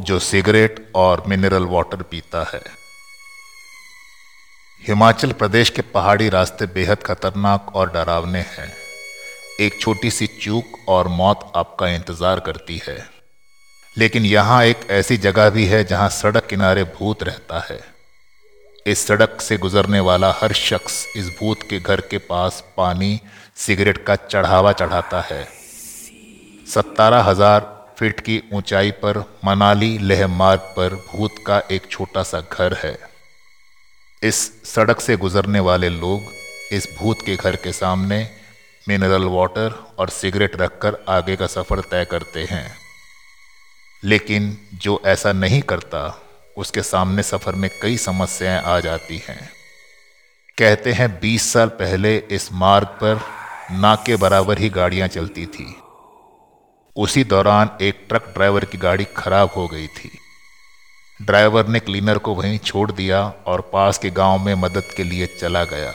जो सिगरेट और mineral water पीता है। हिमाचल प्रदेश के पहाड़ी रास्ते बेहद खतरनाक और डरावने हैं। एक छोटी सी चूक और मौत आपका इंतज़ार करती है। लेकिन यहाँ एक ऐसी जगह भी है जहाँ सड़क किनारे भूत रहता है। इस सड़क से गुजरने वाला हर शख्स इस भूत के घर के पास पानी, सिगरेट का चढ़ावा चढ़ाता है। सत्तारह हज़ार फीट की ऊंचाई पर, मनाली लेह मार्ग पर भूत का एक छोटा सा घर है। इस सड़क से गुजरने वाले लोग इस भूत के घर के सामने मिनरल वाटर और सिगरेट रखकर आगे का सफ़र तय करते हैं। लेकिन जो ऐसा नहीं करता, उसके सामने सफ़र में कई समस्याएँ आ जाती हैं। कहते हैं 20 साल पहले इस मार्ग पर ना के बराबर ही गाड़ियाँ चलती थी। उसी दौरान एक ट्रक ड्राइवर की गाड़ी खराब हो गई थी। ड्राइवर ने क्लीनर को वहीं छोड़ दिया और पास के गाँव में मदद के लिए चला गया।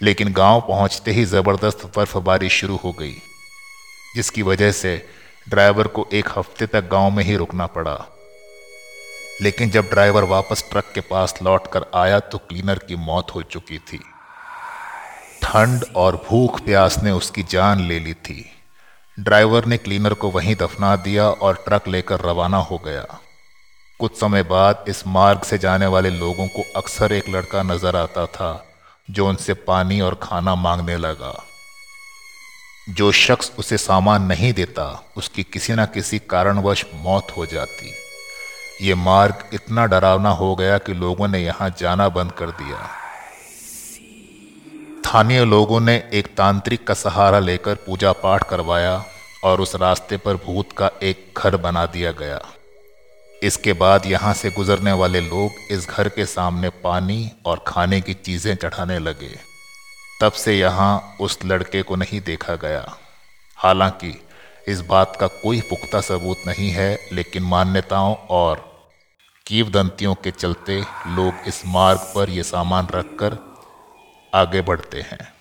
लेकिन गाँव पहुँचते ही ज़बरदस्त बर्फबारी शुरू हो गई, जिसकी वजह से ड्राइवर को एक हफ़्ते तक गाँव में ही रुकना पड़ा। लेकिन जब ड्राइवर वापस ट्रक के पास लौट कर आया तो क्लीनर की मौत हो चुकी थी। ठंड और भूख प्यास ने उसकी जान ले ली थी। ड्राइवर ने क्लीनर को वहीं दफना दिया और ट्रक लेकर रवाना हो गया। कुछ समय बाद इस मार्ग से जाने वाले लोगों को अक्सर एक लड़का नज़र आता था, जो उनसे पानी और खाना मांगने लगा। जो शख्स उसे सामान नहीं देता, उसकी किसी न किसी कारणवश मौत हो जाती। ये मार्ग इतना डरावना हो गया कि लोगों ने यहाँ जाना बंद कर दिया। स्थानीय लोगों ने एक तांत्रिक का सहारा लेकर पूजा पाठ करवाया और उस रास्ते पर भूत का एक घर बना दिया गया। इसके बाद यहाँ से गुजरने वाले लोग इस घर के सामने पानी और खाने की चीज़ें चढ़ाने लगे। तब से यहाँ उस लड़के को नहीं देखा गया। हालाँकि, इस बात का कोई पुख्ता सबूत नहीं है, लेकिन मान्यताओं और कीवदंतियों के चलते लोग इस मार्ग पर ये सामान रखकर आगे बढ़ते हैं।